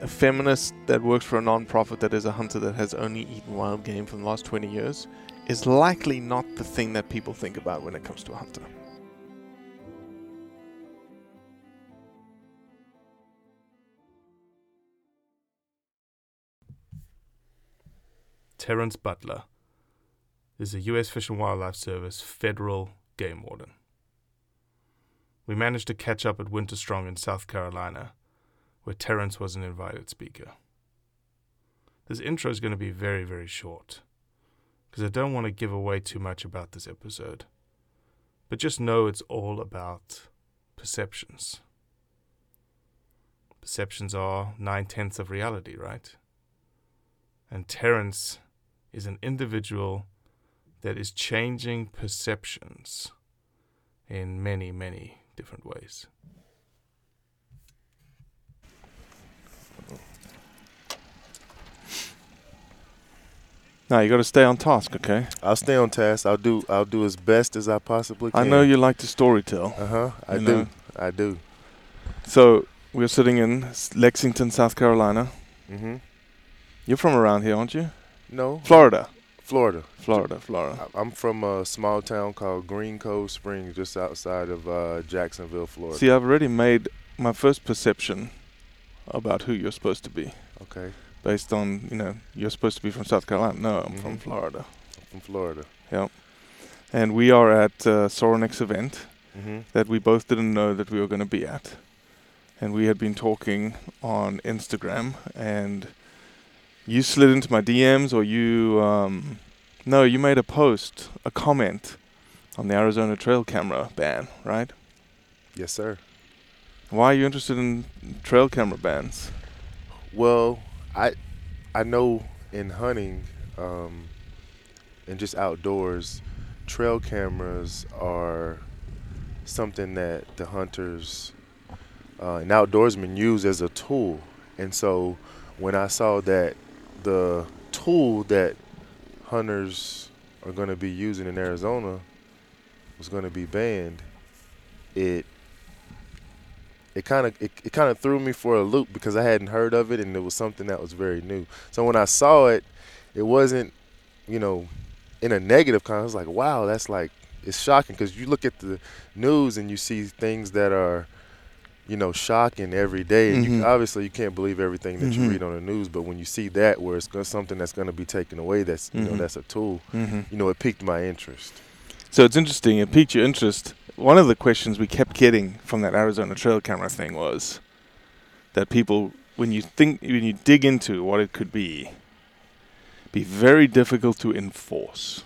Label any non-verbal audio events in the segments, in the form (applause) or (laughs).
a feminist that works for a non-profit that is a hunter that has only eaten wild game for the last 20 years is likely not the thing that people think about when it comes to a hunter. Terrence Butler is a U.S. Fish and Wildlife Service federal game warden. We managed to catch up at Winter Strong in South Carolina, where Terrence was an invited speaker. This intro is going to be very, very short, because I don't want to give away too much about this episode. But just know it's all about perceptions. Perceptions are nine tenths of reality, right? And Terrence is an individual that is changing perceptions in many, many different ways. Now you got to stay on task, okay? I'll stay on task. I'll do I'll do as best as I possibly can. I know you like to storytell. Uh huh. I do. know. I do. So we're sitting in Lexington, South Carolina. Mm-hmm. You're from around here, aren't you? No. Florida. Florida. Florida, Florida. I'm from a small town called Green Cove Springs, just outside of uh, Jacksonville, Florida. See, I've already made my first perception about who you're supposed to be. Okay. Based on, you know, you're supposed to be from South Carolina. No, I'm from Mhm. Florida. I'm from Florida. Yep. And we are at uh, Soronix event Mhm. that we both didn't know that we were going to be at. And we had been talking on Instagram, and you slid into my DMs, or you, um, no, you made a post, a comment on the Arizona trail camera ban, right? Yes, sir. Why are you interested in trail camera bans? Well, I I know in hunting um, and just outdoors, trail cameras are something that the hunters uh, and outdoorsmen use as a tool. And so when I saw that the tool that hunters are going to be using in Arizona was going to be banned, it it kind of it, it kind of threw me for a loop because I hadn't heard of it and it was something that was very new. So when I saw it, it wasn't, you know, in a negative kind. I was like, wow, that's like it's shocking because you look at the news and you see things that are, you know, shocking every day, and Mhm. you, obviously you can't believe everything that Mhm. you read on the news. But when you see that, where it's something that's going to be taken away, that's you know Mhm. that's a tool. Mhm. You know, it piqued my interest. So it's interesting. It piqued your interest. One of the questions we kept getting from that Arizona trail camera thing was that people, when you think, when you dig into what it could be, be very difficult to enforce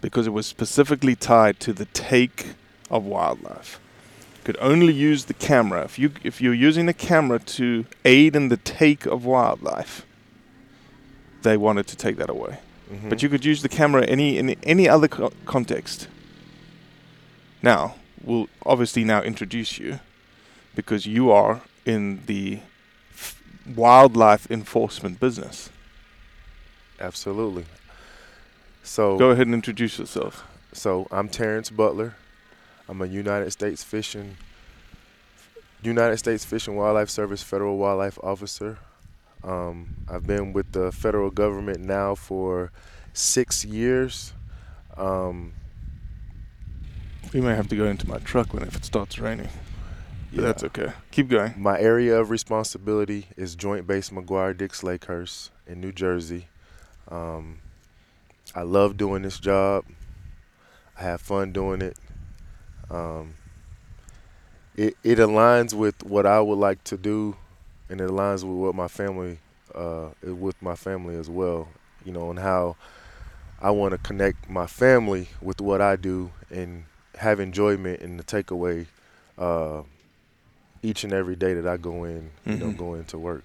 because it was specifically tied to the take of wildlife. You could only use the camera if you if you're using the camera to aid in the take of wildlife. They wanted to take that away. Mhm. But you could use the camera any in any other co- context. Now, we'll obviously now introduce you because you are in the f- wildlife enforcement business. Absolutely. So Go ahead and introduce yourself. So I'm Terrence Butler. I'm a United States Fishing United States Fish and Wildlife Service federal wildlife officer. Um, I've been with the federal government now for six years. Um, We may have to go into my truck when if it starts raining. Yeah. that's okay. Keep going. my area of responsibility is Joint Base McGuire Dix Lakehurst in New Jersey. Um, I love doing this job. I have fun doing it. Um, it it aligns with what I would like to do, and it aligns with what my family, uh, with my family as well. You know, and how I want to connect my family with what I do and have enjoyment in the takeaway. Uh, each and every day that I go in, you know, Mhm. go into work.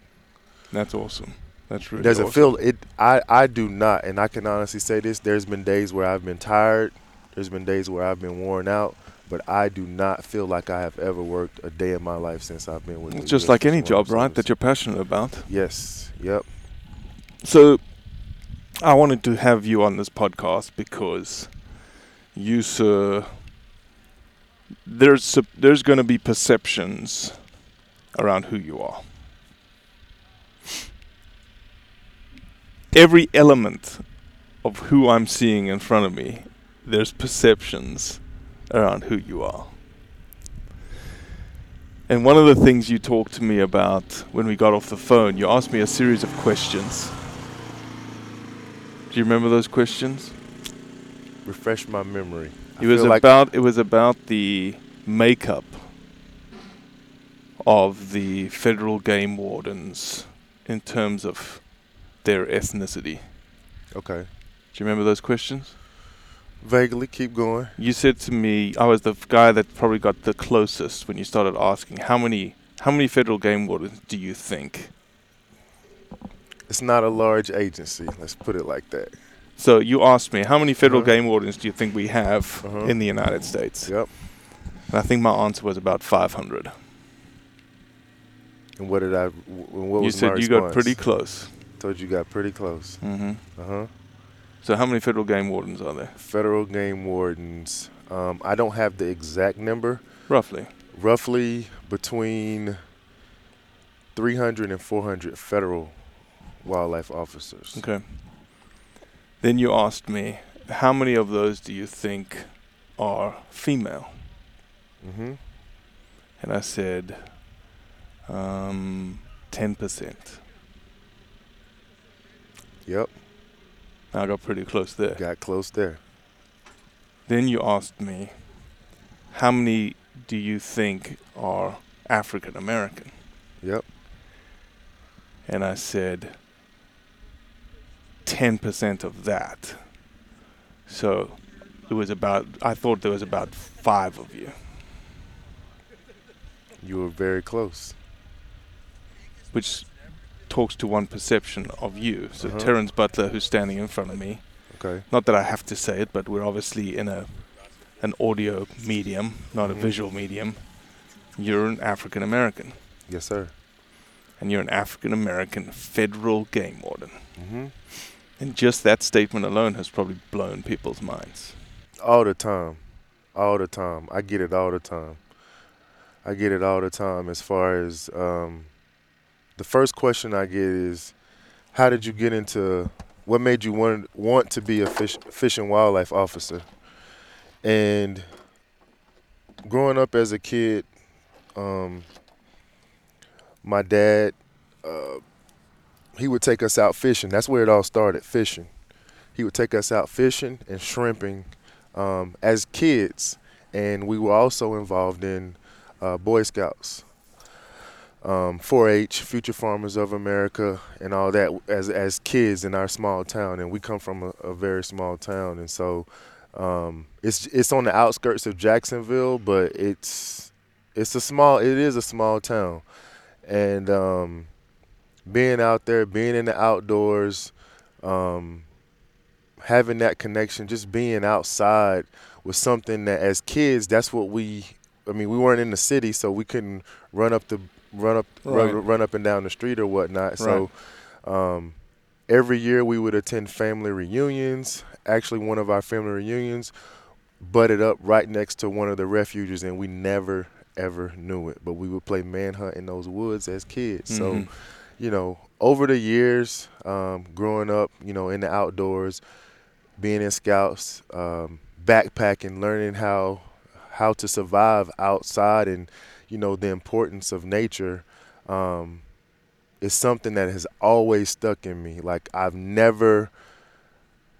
That's awesome. That's really It doesn't awesome. feel it. I I do not, and I can honestly say this. There's been days where I've been tired. There's been days where I've been worn out, but I do not feel like I have ever worked a day in my life since I've been with. It's just US like any job, right? That you're passionate about. Yes. Yep. So, I wanted to have you on this podcast because you, sir, there's there's going to be perceptions around who you are. Every element of who I'm seeing in front of me, there's perceptions around who you are. And one of the things you talked to me about when we got off the phone, you asked me a series of questions. Do you remember those questions? Refresh my memory. I It was feel like- about it was about the makeup of the federal game wardens in terms of their ethnicity. Okay. Do you remember those questions? Vaguely. Keep going. You said to me, I was the guy that probably got the closest when you started asking how many how many federal game wardens do you think? It's not a large agency. Let's put it like that. So you asked me how many federal Uh-huh. game wardens do you think we have Uh-huh. in the United States? Yep. And I think my answer was about 500. And what did I? What you was said you got pretty close. Told you got pretty close. hmm Uh huh. So how many federal game wardens are there? Federal game wardens. Um, I don't have the exact number. Roughly. Roughly between 300 and 400 federal wildlife officers. Okay. Then you asked me, how many of those do you think are female? Mm-hmm. And I said, um, 10%. Yep. I got pretty close there. Got close there. Then you asked me, how many do you think are African American? Yep. And I said, 10% of that. So it was about, I thought there was about five of you, You were very close. which talks to one perception of you. So Uh-huh. Terrence Butler, who's standing in front of me, Okay. not that I have to say it, but we're obviously in a an audio medium, not a Mhm. visual medium. You're an African American, Yes, sir. and you're an African American federal game warden. Mm-hmm. And just that statement alone has probably blown people's minds. All the time. All the time. I get it all the time. I get it all the time as far as um, the first question I get is how did you get into what made you want want to be a fish fish and wildlife officer? And growing up as a kid, um, my dad, uh, he would take us out fishing. That's where it all started, fishing. He would take us out fishing and shrimping um, as kids, and we were also involved in uh, Boy Scouts, um, 4-H, Future Farmers of America, and all that as as kids in our small town. And we come from a, a very small town, and so um, it's it's on the outskirts of Jacksonville, but it's it's a small it is a small town, and um, being out there, being in the outdoors, um, having that connection, just being outside was something that as kids, that's what we. I mean, we weren't in the city, so we couldn't run up the run up Right. run, run up and down the street or whatnot. So. Um, every year we would attend family reunions. Actually, one of our family reunions butted up right next to one of the refuges, and we never ever knew it. But we would play manhunt in those woods as kids. Mhm. So, you know, over the years, um, growing up, you know, in the outdoors, being in scouts, um, backpacking, learning how how to survive outside, and you know the importance of nature. Um, is something that has always stuck in me. Like I've never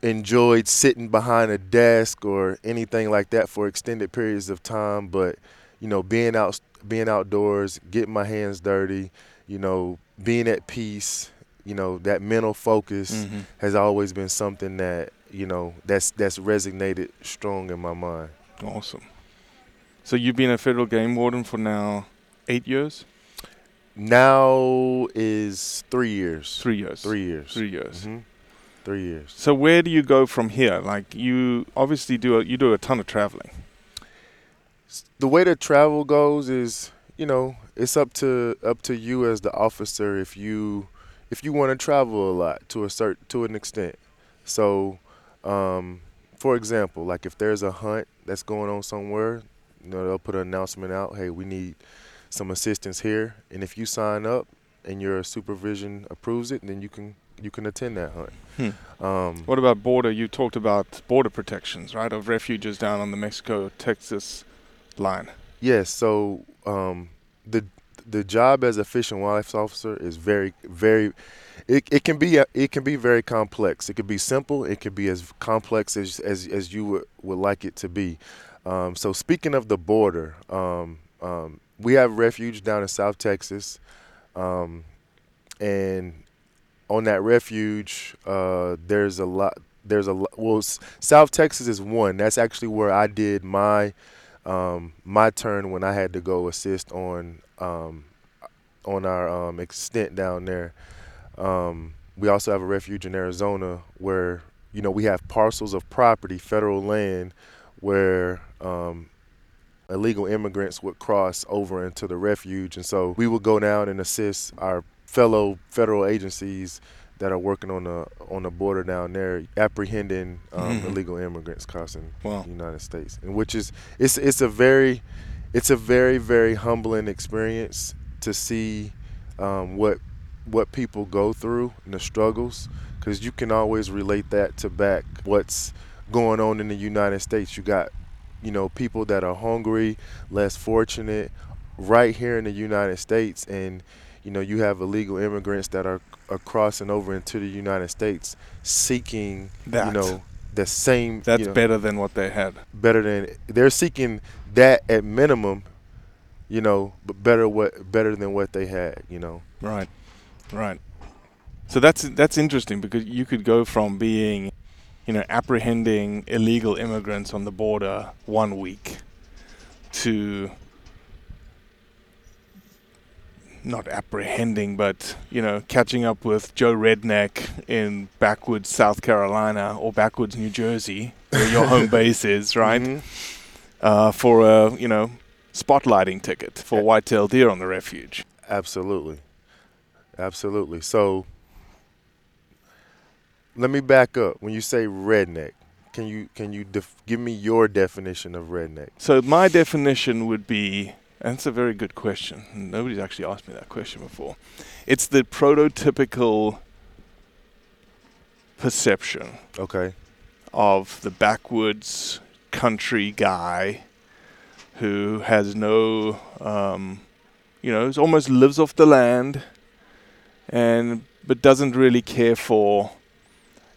enjoyed sitting behind a desk or anything like that for extended periods of time, but you know, being out being outdoors, getting my hands dirty, you know, being at peace, you know, that mental focus Mhm. has always been something that, you know, that's that's resonated strong in my mind. Awesome. So you've been a federal game warden for now eight years? Now is three years. Three years. Three years. Three years. hmm Three years. So where do you go from here? Like you obviously do a, you do a ton of traveling. the way the travel goes is you know it's up to up to you as the officer if you if you want to travel a lot to a certain to an extent so um, for example like if there's a hunt that's going on somewhere you know they'll put an announcement out hey we need some assistance here and if you sign up and your supervision approves it then you can you can attend that hunt Hmm. um, What about border? You talked about border protections, right? Of refuges down on the Mexico-Texas line. Yes. So um, the the job as a fish and wildlife officer is very very. It, it can be it can be very complex. It could be simple. It could be as complex as as, as you would, would like it to be. Um, so speaking of the border, um, um, we have refuge down in South Texas, um, and on that refuge, uh, there's a lot. There's a. Well, South Texas is one. That's actually where I did my um, my turn when I had to go assist on um, on our extent down there. We also have a refuge in Arizona where you know we have parcels of property, federal land, where um, illegal immigrants would cross over into the refuge, and so we would go down and assist our fellow federal agencies that are working on the on the border down there, apprehending um, Mhm. illegal immigrants crossing Wow. the United States, and which is it's it's a very it's a very very humbling experience to see um, what what people go through and the struggles, because you can always relate that to back what's going on in the United States. You got you know people that are hungry, less fortunate, right here in the United States, and you know you have illegal immigrants that are, are crossing over into the United States seeking That. you know the same That's you know, better than what they had. better than they're seeking that at minimum you know but better what better than what they had you know Right. Right. So that's that's interesting because you could go from being, you know, apprehending illegal immigrants on the border one week to not apprehending, but you know, catching up with Joe Redneck in backwoods South Carolina or backwoods New Jersey, where your home (laughs) base is, right? Mhm. Uh, for a you know spotlighting ticket for whitetail deer on the refuge. absolutely absolutely so let me back up when you say redneck can you can you def- give me your definition of redneck So my definition would be, and it's a very good question. Nobody's actually asked me that question before. It's the prototypical perception Okay. of the backwoods country guy who has no, um, you know, almost lives off the land, and but doesn't really care for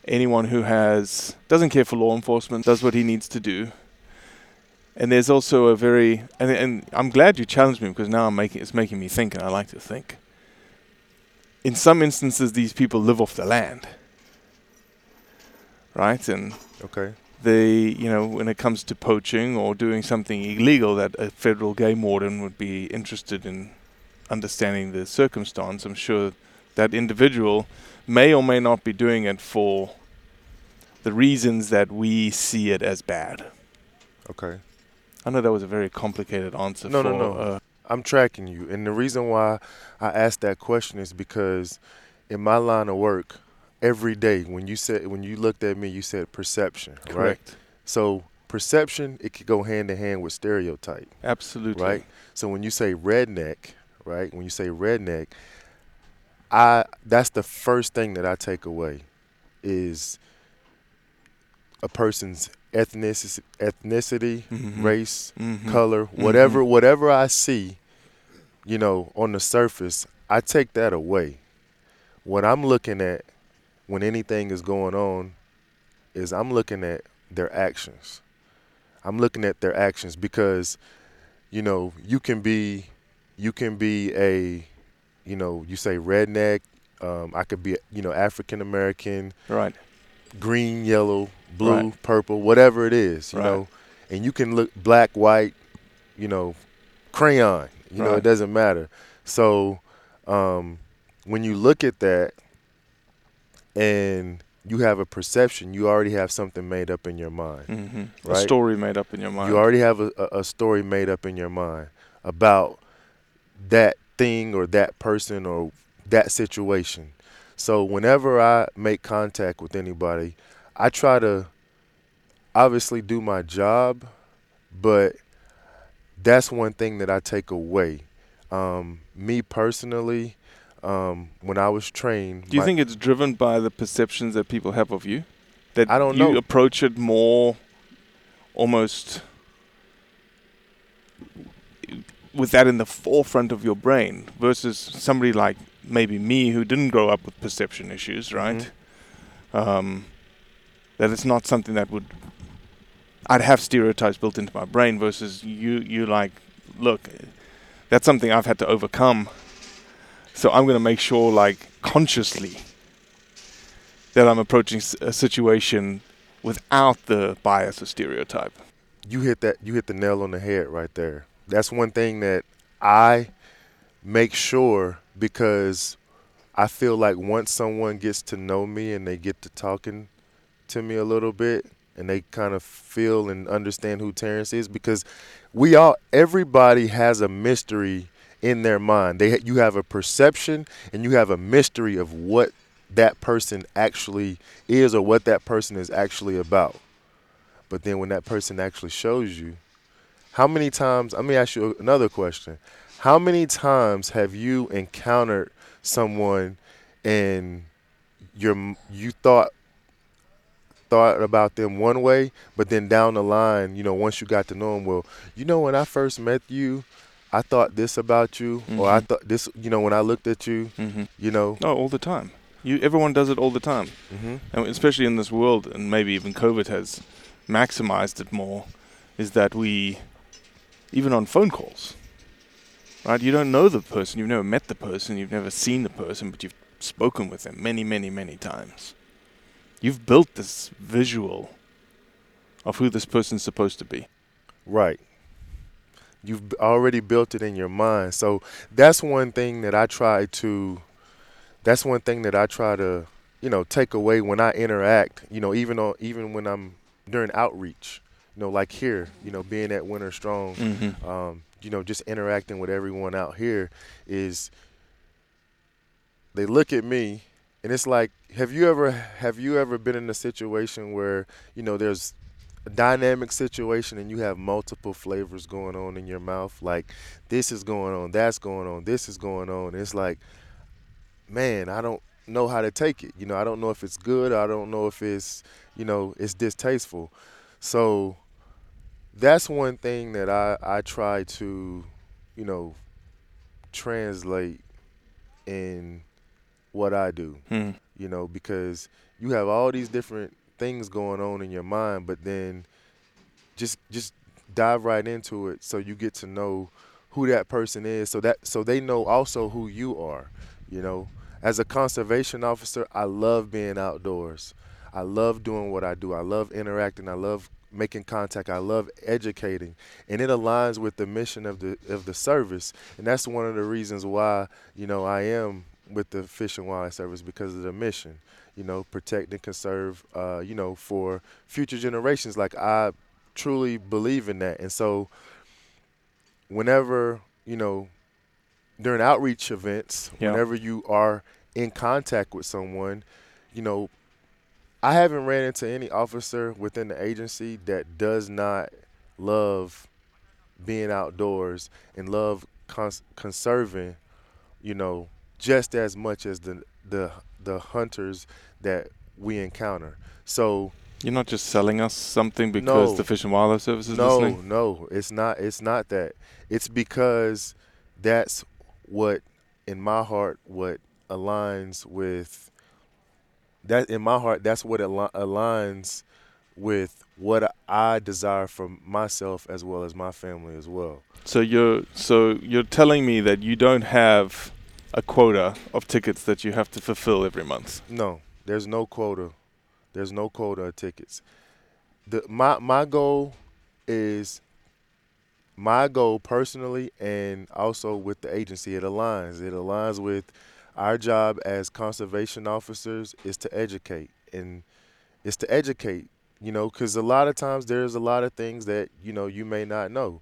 anyone who has doesn't care for law enforcement, does what he needs to do. And there's also a very and, and I'm glad you challenged me because now I'm making it's making me think, and I like to think. In some instances, these people live off the land, right? And Okay. they, you know, when it comes to poaching or doing something illegal, that a federal game warden would be interested in understanding the circumstance. I'm sure that individual may or may not be doing it for the reasons that we see it as bad. Okay. I know that was a very complicated answer. No, for, no, no. Uh, I'm tracking you, and the reason why I asked that question is because in my line of work, every day when you said when you looked at me, you said perception, right? Correct. So perception it could go hand in hand with stereotype, absolutely. right? So when you say redneck, right? When you say redneck, I that's the first thing that I take away is a person's ethnicity, ethnicity, Mhm. race, Mhm. color, Mhm. whatever whatever I see, you know, on the surface, I take that away. What I'm looking at when anything is going on is I'm looking at their actions. I'm looking at their actions because you know, you can be you can be a you know, you say redneck, um, I could be, you know, African American, Right. green, yellow, blue, Right. purple, whatever it is, you Right. know, and you can look black, white, you know, crayon, you know, it doesn't matter. So um, when you look at that and you have a perception, you already have something made up in your mind, hmm right? A story made up in your mind. You already have a, a story made up in your mind about that thing or that person or that situation. So whenever I make contact with anybody, I try to obviously do my job, but that's one thing that I take away. Um, me personally, um, when I was trained, Do you my- think it's driven by the perceptions that people have of you? That I don't you know. approach it more almost with that in the forefront of your brain versus somebody like maybe me who didn't grow up with perception issues, right? Um, that it's not something that would I'd have stereotypes built into my brain versus you you like look that's something I've had to overcome so I'm going to make sure, like, consciously, that I'm approaching s- a situation without the bias or stereotype. you hit that you hit the nail on the head right there. That's one thing that I make sure because I feel like once someone gets to know me and they get to talking to me a little bit and they kind of feel and understand who Terrence is because we all everybody has a mystery in their mind. They you have a perception and you have a mystery of what that person actually is or what that person is actually about. But then when that person actually shows you, how many times, let me ask you another question. How many times have you encountered someone and you're, you thought thought about them one way, but then down the line, you know, once you got to know them, well, you know, when I first met you, I thought this about you, or I Mhm. thought this, you know, when I looked at you, Mm-hmm. you know, Oh, all the time. You, everyone does it all the time, hmm and especially in this world, and maybe even COVID has maximized it more. Is that we, even on phone calls, right? You don't know the person, you've never met the person, you've never seen the person, but you've spoken with them many, many, many times. You've built this visual of who this person's supposed to be. Right. You've already built it in your mind. So that's one thing that I try to that's one thing that I try to, you know, take away when I interact, you know, even on even when I'm during outreach, you know, like here, you know, being at Winter Strong, Mm-hmm. um, you know, just interacting with everyone out here is they look at me and it's like have you ever have you ever been in a situation where, you know, there's a dynamic situation and you have multiple flavors going on in your mouth like this is going on, that's going on, this is going on. It's like man, I don't know how to take it. You know, I don't know if it's good. I don't know if it's you know it's distasteful. So that's one thing that I I try to you know translate in what I do. Hmm. You know, because you have all these different things going on in your mind, but then just just dive right into it so you get to know who that person is so that so they know also who you are, you know. As a conservation officer, I love being outdoors. I love doing what I do. I love interacting. I love making contact. I love educating, and it aligns with the mission of the of the service. And that's one of the reasons why you know I am with the Fish and Wildlife Service because of the mission. You know, protect and conserve. Uh, you know, for future generations. Like I truly believe in that, and so whenever you know during outreach events, whenever you are in contact with someone, you know, I haven't ran into any officer within the agency that does not love being outdoors and love cons- conserving, you know, just as much as the the the hunters that we encounter. So You're not just selling us something because No. the Fish and Wildlife Service is no, listening. no, it's not. It's not that. It's because that's what, in my heart, what aligns with. That in my heart, that's what al- aligns with what I desire for myself as well as my family as well. So you're so you're telling me that you don't have a quota of tickets that you have to fulfill every month. No, there's no quota. There's no quota of tickets. The my my goal is my goal personally and also with the agency it aligns. It aligns with our job as conservation officers is to educate and it's to educate, you know, cuz a lot of times there's a lot of things that, you know, you may not know.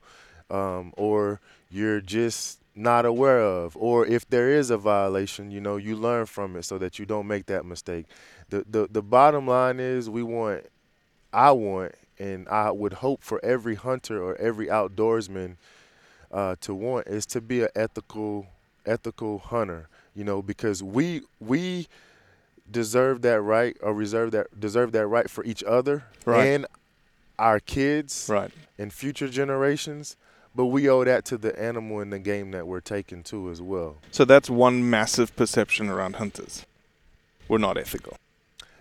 Um, or you're just not aware of or if there is a violation you know you learn from it so that you don't make that mistake the the, the bottom line is we want i want and i would hope for every hunter or every outdoorsman uh, to want is to be an ethical ethical hunter you know because we we deserve that right or reserve that deserve that right for each other Right. and our kids Right. and future generations but we owe that to the animal and the game that we're taking too as well So that's one massive perception around hunters. We're not ethical.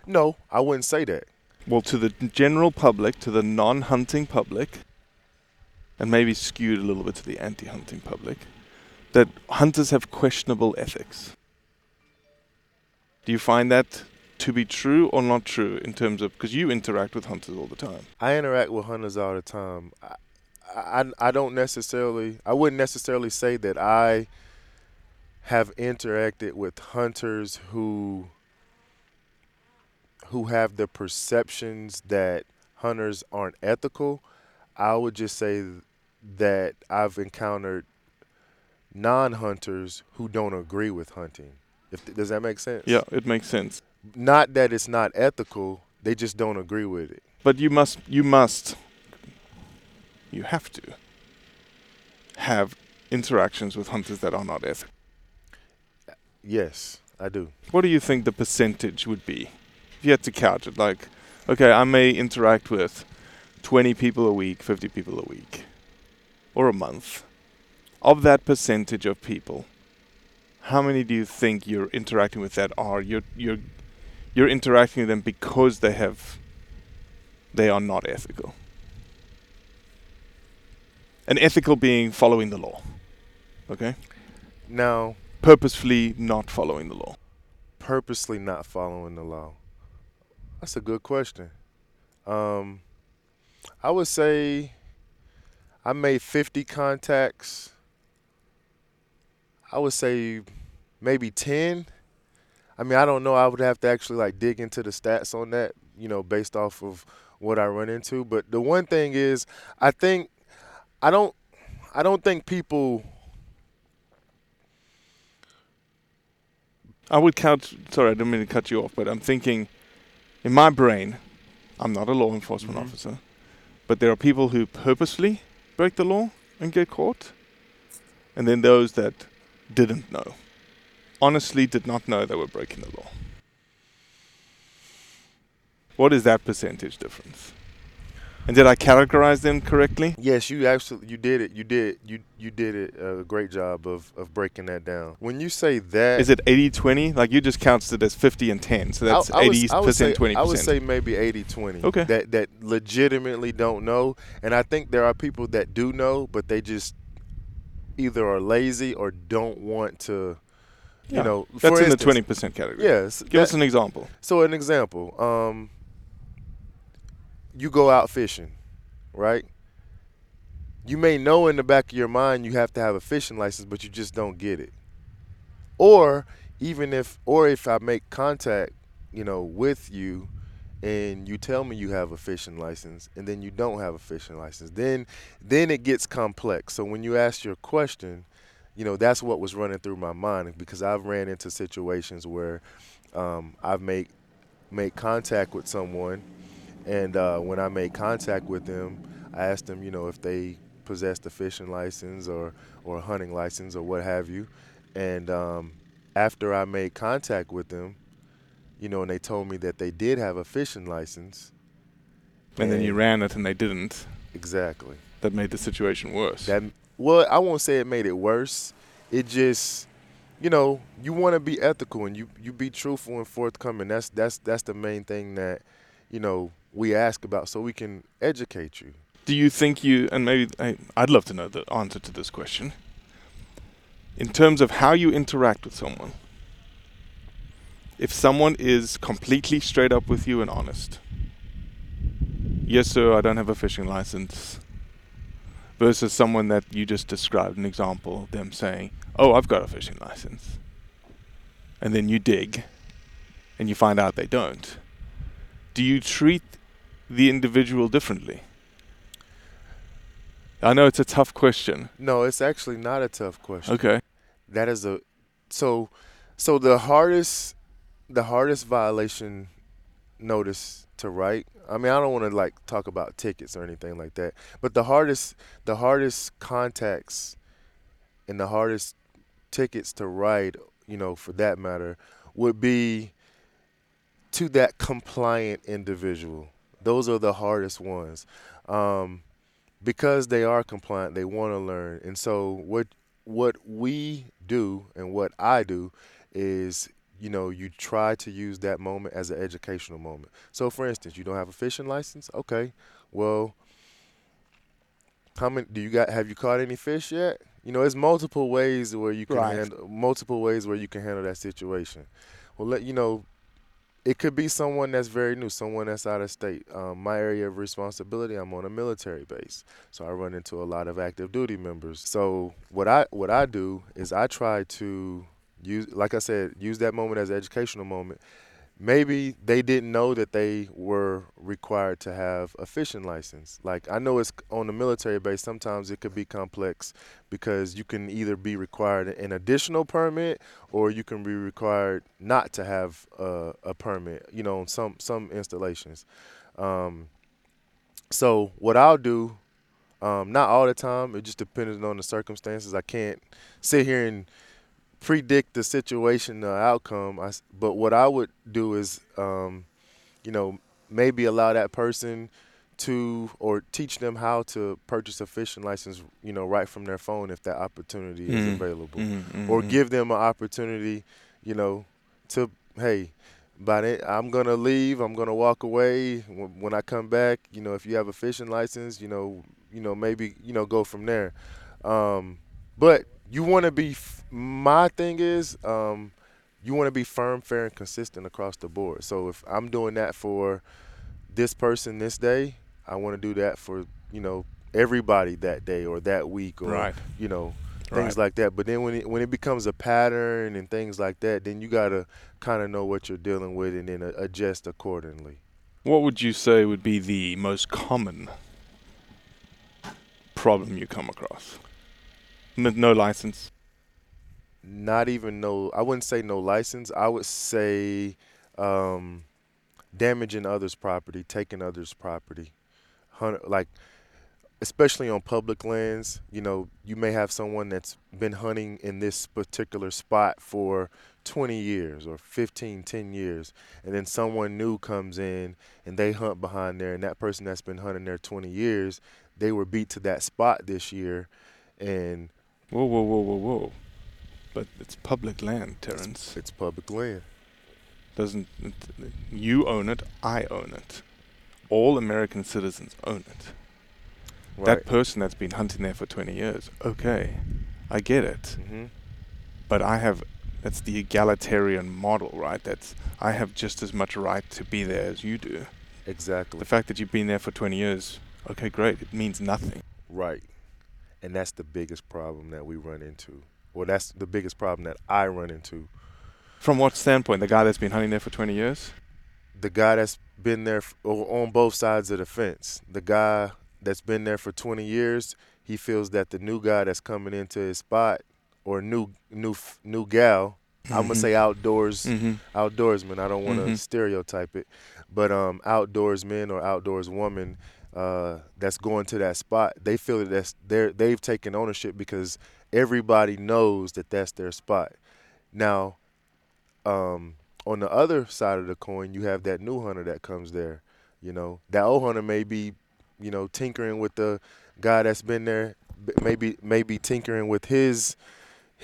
no i wouldn't say that Well, to the general public, to the non-hunting public, and maybe skewed a little bit to the anti-hunting public, that hunters have questionable ethics. Do you find that to be true or not true in terms of because you interact with hunters all the time? I interact with hunters all the time. I, I, I don't necessarily, I wouldn't necessarily say that I have interacted with hunters who who have the perceptions that hunters aren't ethical. I would just say that I've encountered non-hunters who don't agree with hunting. If does that make sense? Yeah, it makes sense. Not that it's not ethical, they just don't agree with it. But you must, you must, you have to have interactions with hunters that are not ethical. Yes, I do. What do you think the percentage would be? If you had to count it, like, okay, I may interact with 20 people a week, 50 people a week, or a month. Of that percentage of people, how many do you think you're interacting with that are you're you're you're interacting with them because they have they are not ethical? And ethical being following the law. Okay? Now, Purposefully not following the law. purposely not following the law? That's a good question. Um, I would say I made 50 contacts. I would say maybe 10. I mean, I don't know. I would have to actually like dig into the stats on that, you know, based off of what I run into. But the one thing is, I think I don't I don't think people I would count. Sorry, I didn't mean to cut you off, but I'm thinking, in my brain, I'm not a law enforcement Mhm. officer, but there are people who purposely break the law and get caught, and then those that didn't know. honestly did not know they were breaking the law. What is that percentage difference? And did I categorize them correctly? Yes, you absolutely you did it. You did you you did it a great job of of breaking that down. When you say that, Is it 80-20? Like you just counted it as 50 and 10. So that's I- I 80%, I would say- 20%. I would say maybe 80-20. Okay. That that legitimately don't know, and I think there are people that do know, but they just either are lazy or don't want to. Yeah, You know, that's in the 20% category. Yes. Give us an example. So an example, um, you go out fishing, right? You may know in the back of your mind you have to have a fishing license, but you just don't get it. Or even if, or if I make contact, you know, with you, and you tell me you have a fishing license, and then you don't have a fishing license, then then it gets complex. So when you ask your question, you know, that's what was running through my mind because I've ran into situations where um, I've made made contact with someone, and uh, when I made contact with them, I asked them, you know, if they possessed a fishing license or or a hunting license or what have you, and um, after I made contact with them, you know, and they told me that they did have a fishing license. And then you ran it and they didn't. Exactly. That made the situation worse. That well, I won't say it made it worse. It just, you know, you want to be ethical and you you be truthful and forthcoming. That's that's that's the main thing that, you know, we ask about so we can educate you. Do you think you, and maybe I, I'd love to know the answer to this question, in terms of how you interact with someone, if someone is completely straight up with you and honest, yes, sir, I don't have a fishing license, versus someone that you just described, an example, them saying, oh, I've got a fishing license, and then you dig and you find out they don't, do you treat the individual differently? I know it's a tough question. No, it's actually not a tough question. Okay. That is a so so the hardest the hardest violation notice to write. I mean, I don't want to like talk about tickets or anything like that, but the hardest the hardest contacts and the hardest tickets to write, you know, for that matter, would be to that compliant individual. Those are the hardest ones. Um, because they are compliant, they want to learn. And so what what we do and what I do is you know, you try to use that moment as an educational moment. So for instance, you don't have a fishing license? Okay. Well, how many do you got have you caught any fish yet? You know, it's multiple ways where you can Right. handle multiple ways where you can handle that situation. Well, let you know it could be someone that's very new, someone that's out of state. Um, my area of responsibility, I'm on a military base, so I run into a lot of active duty members. So what I what I do is I try to use, like I said, use that moment as an educational moment. Maybe they didn't know that they were required to have a fishing license. Like I know it's on the military base. Sometimes it could be complex because you can either be required an additional permit or you can be required not to have a, a permit. You know, on some some installations. Um, so what I'll do, um, not all the time. It just depends on the circumstances. I can't sit here and predict the situation, the outcome. I but what I would do is, um, you know, maybe allow that person to or teach them how to purchase a fishing license, you know, right from their phone if that opportunity is Mhm. available, Mhm, mhm, or mhm. give them an opportunity, you know, to hey. Then, I'm gonna leave. I'm gonna walk away. When, when I come back, you know, if you have a fishing license, you know, you know, maybe you know, go from there. Um, but you want to be. F- my thing is, um, you want to be firm, fair, and consistent across the board. So if I'm doing that for this person this day, I want to do that for you know everybody that day or that week or Right. you know things Right. like that. But then when it, when it becomes a pattern and things like that, then you gotta kind of know what you're dealing with and then adjust accordingly. What would you say would be the most common problem you come across? N- no license. Not even no I wouldn't say no license. I would say um, damaging others' property, taking others' property. Like especially on public lands, you know, you may have someone that's been hunting in this particular spot for 20 years or 15, 10 years, and then someone new comes in and they hunt behind there, and that person that's been hunting there 20 years, they were beat to that spot this year, and Whoa, whoa, whoa, whoa, whoa. But it's public land, Terrence. it's public land. Doesn't it, you own it? I own it. All American citizens own it. Right. That person that's been hunting there for 20 years, okay, I get it. hmm But I have, that's the egalitarian model, right? That's, I have just as much right to be there as you do. Exactly. The fact that you've been there for 20 years, okay, great, it means nothing. Right. And that's the biggest problem that we run into. Well, that's the biggest problem that I run into. From what standpoint? The guy that's been hunting there for 20 years? The guy that's been there on both sides of the fence. The guy that's been there for 20 years, he feels that the new guy that's coming into his spot or new new new gal, I'm gonna Mhm. say outdoors Mhm. outdoorsman. I don't want to Mhm. stereotype it, but um, outdoorsmen or outdoors woman uh, that's going to that spot, they feel that that's they're, they've taken ownership because everybody knows that that's their spot. Now, um, on the other side of the coin, you have that new hunter that comes there. You know, that old hunter may be, you know, tinkering with the guy that's been there. Maybe maybe tinkering with his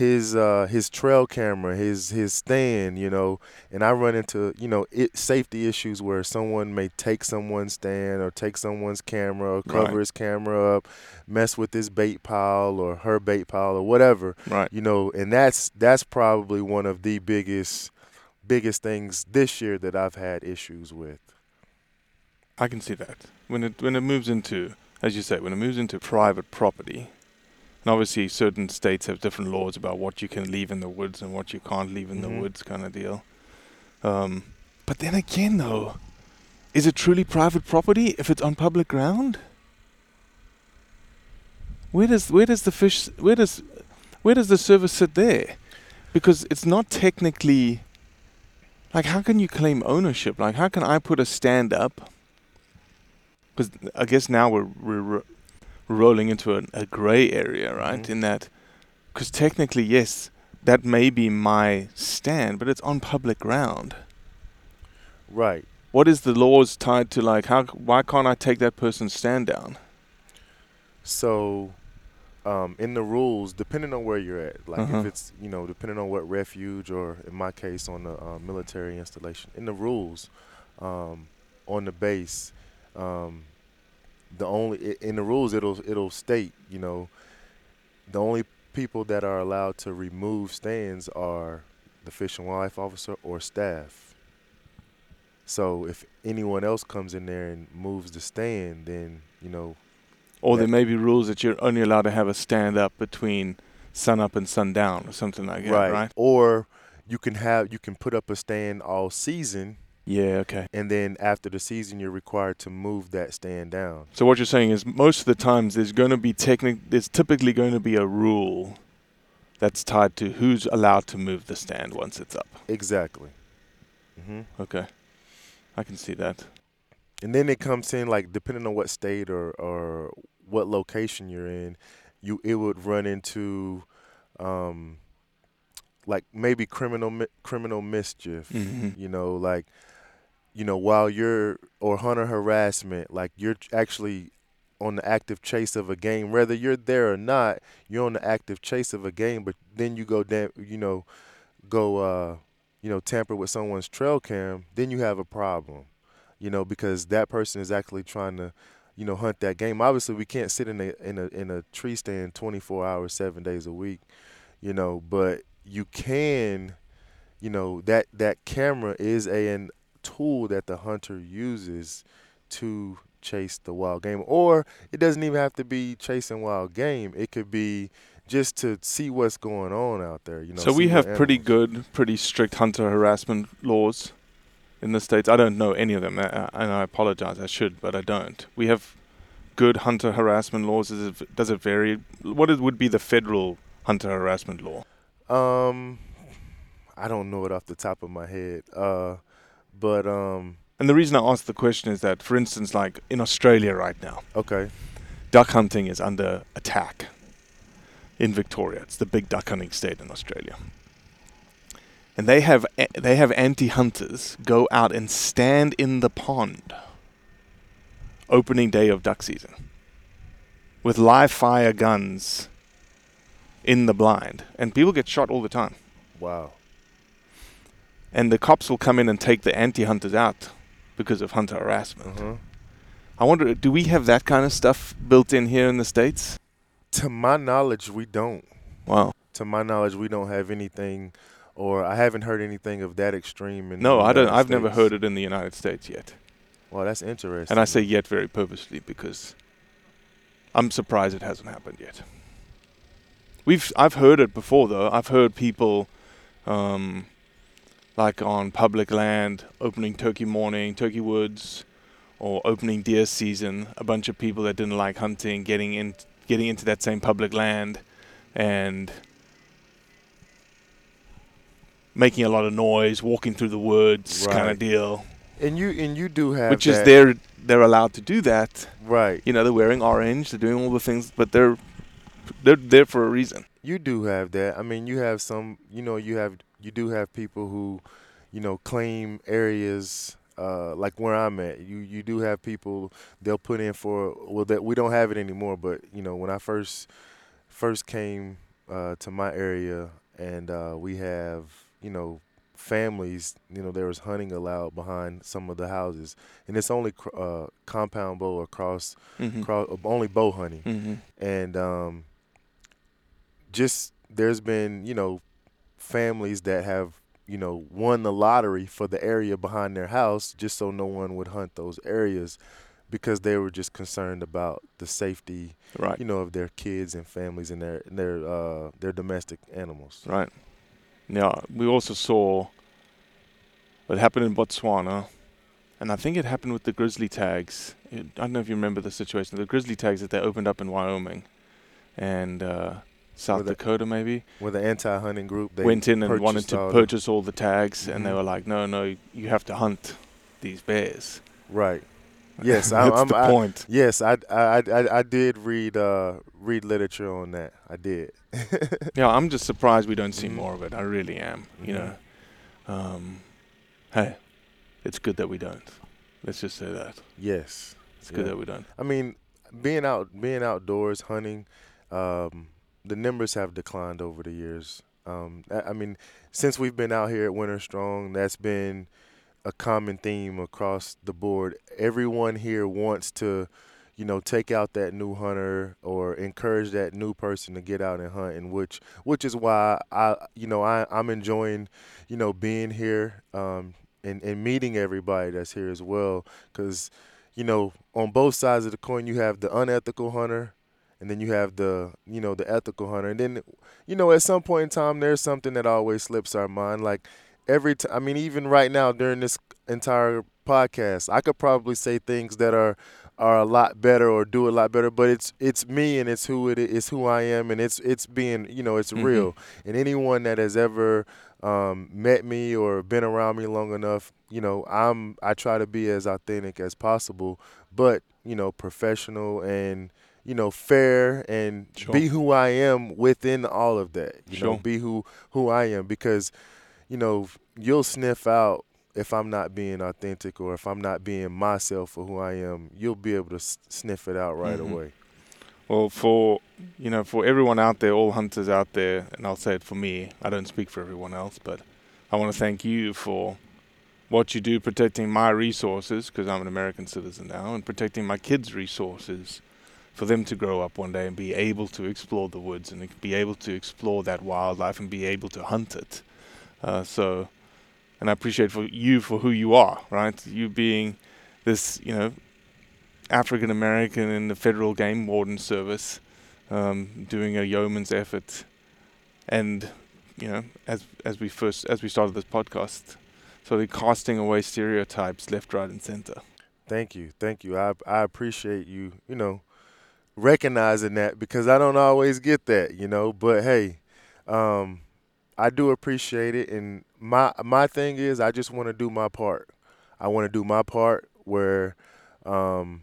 his uh his trail camera, his his stand, you know, and I run into, you know, it safety issues where someone may take someone's stand or take someone's camera or cover Right. his camera up, mess with his bait pile or her bait pile or whatever. Right. You know, and that's that's probably one of the biggest biggest things this year that I've had issues with. I can see that. When it when it moves into, as you say, when it moves into private property, and obviously certain states have different laws about what you can leave in the woods and what you can't leave in Mhm. the woods, kind of deal. Um, but then again, though, is it truly private property if it's on public ground? Where does where does the fish where does where does the service sit there? Because it's not technically like how can you claim ownership? Like how can I put a stand up? Because I guess now we're, we're rolling into a, a gray area, right? Mhm. In that, because technically, yes, that may be my stand, but it's on public ground. Right. What is the laws tied to? Like, how? Why can't I take that person's stand down? So, um, in the rules, depending on where you're at, like Uh-huh. if it's you know depending on what refuge or in my case on the uh, military installation, in the rules, um, on the base, um, the only in the rules it'll it'll state you know the only people that are allowed to remove stands are the fish and wildlife officer or staff. So if anyone else comes in there and moves the stand, then you know Or there may be rules that you're only allowed to have a stand up between sun up and sundown, or something like that, right. right? Or you can have you can put up a stand all season, Yeah. Okay. and then after the season, you're required to move that stand down. So what you're saying is most of the times there's going to be technic there's typically going to be a rule that's tied to who's allowed to move the stand once it's up. Exactly. hmm Okay. I can see that. And then it comes in like depending on what state or or what location you're in, you it would run into, um, like maybe criminal mi- criminal mischief. Mhm. You know, like, you know, while you're or hunter harassment, like you're actually on the active chase of a game, whether you're there or not, you're on the active chase of a game. But then you go down, you know, go, uh, you know, tamper with someone's trail cam, then you have a problem you know, because that person is actually trying to, you know, hunt that game. Obviously, we can't sit in a in a in a tree stand 24 hours, seven days a week, you know, but you can, you know, that that camera is a an tool that the hunter uses to chase the wild game, or it doesn't even have to be chasing wild game. It could be just to see what's going on out there. You know, so we have pretty good, pretty strict hunter harassment laws in the states. I don't know any of them, and I apologize. I should, but I don't. We have good hunter harassment laws. Is it, does it vary? What would be the federal hunter harassment law? Um, I don't know it off the top of my head. Uh, but um, And the reason I ask the question is that, for instance, like in Australia right now, okay, duck hunting is under attack in Victoria. It's the big duck hunting state in Australia. And they have they have anti-hunters go out and stand in the pond opening day of duck season with live fire guns in the blind and people get shot all the time. Wow. And the cops will come in and take the anti-hunters out because of hunter harassment. Uh-huh. I wonder, do we have that kind of stuff built in here in the states? To my knowledge, we don't. Wow. To my knowledge, we don't have anything, or I haven't heard anything of that extreme. In No, I don't. United I've never heard it in the United States yet. Well, that's interesting. And I say yet very purposely because I'm surprised it hasn't happened yet. We've I've heard it before though. I've heard people um, like on public land opening turkey morning, turkey woods, or opening deer season. A bunch of people that didn't like hunting getting in, getting into that same public land, and making a lot of noise, walking through the woods, kind of deal. And you and you do have Which is they're they're allowed to do that. Right. You know, they're wearing orange, they're doing all the things, but they're they're there for a reason. You do have that. I mean, you have some. You know, you have you do have people who, you know, claim areas. Uh, like where I'm at, you you do have people they'll put in for well that we don't have it anymore. But you know when I first first came uh, to my area and uh, we have you know families you know there was hunting allowed behind some of the houses and it's only cr- uh, compound bow across, Mhm. across only bow hunting Mhm. and um, just there's been you know families that have you know won the lottery for the area behind their house just so no one would hunt those areas because they were just concerned about the safety Right. you know of their kids and families and their and their uh, their domestic animals Right. Yeah, we also saw what happened in Botswana, and I think it happened with the grizzly tags. I don't know if you remember the situation. The grizzly tags that they opened up in Wyoming and uh, South Dakota, maybe. where the anti-hunting group they went in and wanted to purchase all the tags, and they Mhm. were like, "No, no, you have to hunt these bears." Right. (laughs) Yes, That's I'm, the I, point. Yes, I, I, I, I did read uh, read literature on that. I did. (laughs) yeah, I'm just surprised we don't see Mhm. more of it. I really am. You Mhm. know, um, hey, it's good that we don't. Let's just say that. Yes, It's good Yeah. that we don't. I mean, being out, being outdoors hunting, um, the numbers have declined over the years. Um, I, mean, since we've been out here at Winter Strong, that's been a common theme across the board. Everyone here wants to, you know, take out that new hunter or encourage that new person to get out and hunt, and which which is why I, you know, I I'm enjoying, you know, being here um, and and meeting everybody that's here as well, because you know, on both sides of the coin, you have the unethical hunter, and then you have the, you know, the ethical hunter. And then, you know, at some point in time, there's something that always slips our mind. Like every time, I mean, even right now during this entire podcast, I could probably say things that are are a lot better or do a lot better, but it's it's me and it's who it is, it's who I am, and it's it's being, you know, it's Mhm. real. And anyone that has ever um, met me or been around me long enough, you know, I'm I try to be as authentic as possible, but you know, professional and you know, fair and Sure. be who I am within all of that. You know, be who who I am because you know, you'll sniff out if I'm not being authentic or if I'm not being myself or who I am. You'll be able to sniff it out right Mhm. away. Well, for you know, for everyone out there, all hunters out there, and I'll say it for me. I don't speak for everyone else, but I want to thank you for what you do protecting my resources because I'm an American citizen now, and protecting my kids' resources for them to grow up one day and be able to explore the woods and be able to explore that wildlife and be able to hunt it. Uh, so, and I appreciate for you for who you are, right? You being this, you know, African American in the Federal Game Warden Service, um, doing a yeoman's effort, and you know, as as we first as we started this podcast, so they're casting away stereotypes left, right, and center. Thank you, thank you. I I appreciate you. You know, recognizing that because I don't always get that. You know, but hey, um, I do appreciate it. And my my thing is, I just want to do my part. I want to do my part where, um,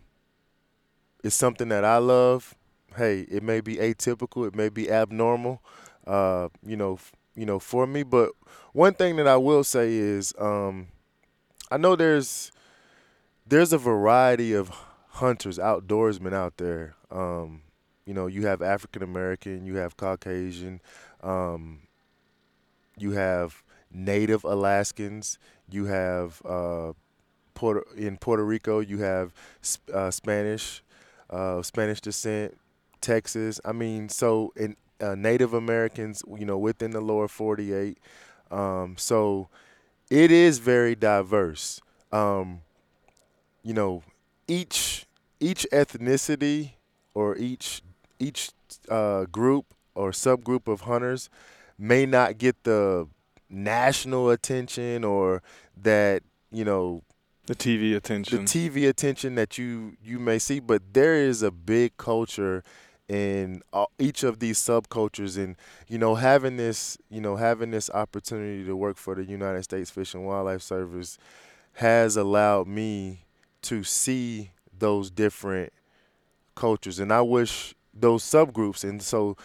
it's something that I love. Hey, it may be atypical, it may be abnormal, uh, you know, f- you know, for me. But one thing that I will say is, um, I know there's there's a variety of hunters, outdoorsmen out there. Um, you know, you have African American, you have Caucasian, um, you have Native Alaskans, you have uh, Puerto in Puerto Rico, you have uh, Spanish, uh, Spanish descent, Texas. I mean, so in uh, Native Americans, you know, within the lower 48. Um, so it is very diverse. Um, you know, each each ethnicity or each each uh, group or subgroup of hunters may not get the national attention or that you know the TV attention. the TV attention that you you may see but there is a big culture in each of these subcultures and you know having this you know having this opportunity to work for the United States Fish and Wildlife Service has allowed me to see those different cultures and I wish those subgroups and so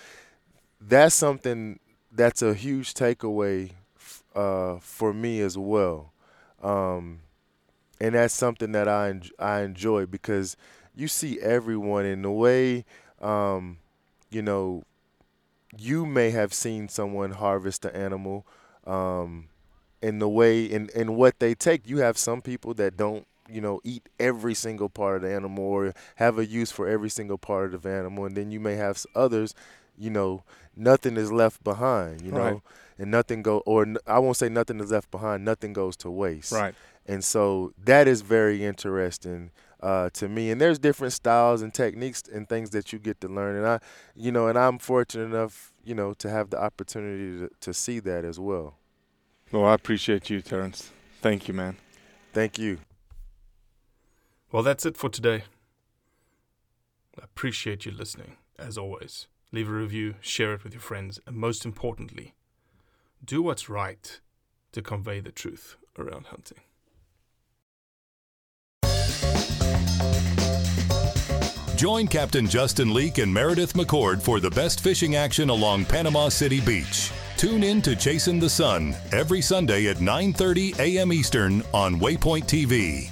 that's something that's a huge takeaway uh, for me as well. Um, and that's something that I I enjoy because you see everyone in the way um, you know you may have seen someone harvest an animal um, in the way in, in what they take. You have some people that don't you know eat every single part of the animal or have a use for every single part of the animal and then you may have others you know nothing is left behind you right. know and nothing go or I won't say nothing is left behind nothing goes to waste. Right. And so that is very interesting uh, to me and there's different styles and techniques and things that you get to learn and I you know and I'm fortunate enough you know to have the opportunity to, to see that as well. Well I appreciate you Terrence. Thank you man. Thank you well, that's it for today. I appreciate you listening, as always. Leave a review, share it with your friends, and most importantly, do what's right to convey the truth around hunting. Join Captain Justin Leake and Meredith McCord for the best fishing action along Panama City Beach. Tune in to Chasing the Sun every Sunday at 9:30 a.m. Eastern on Waypoint TV.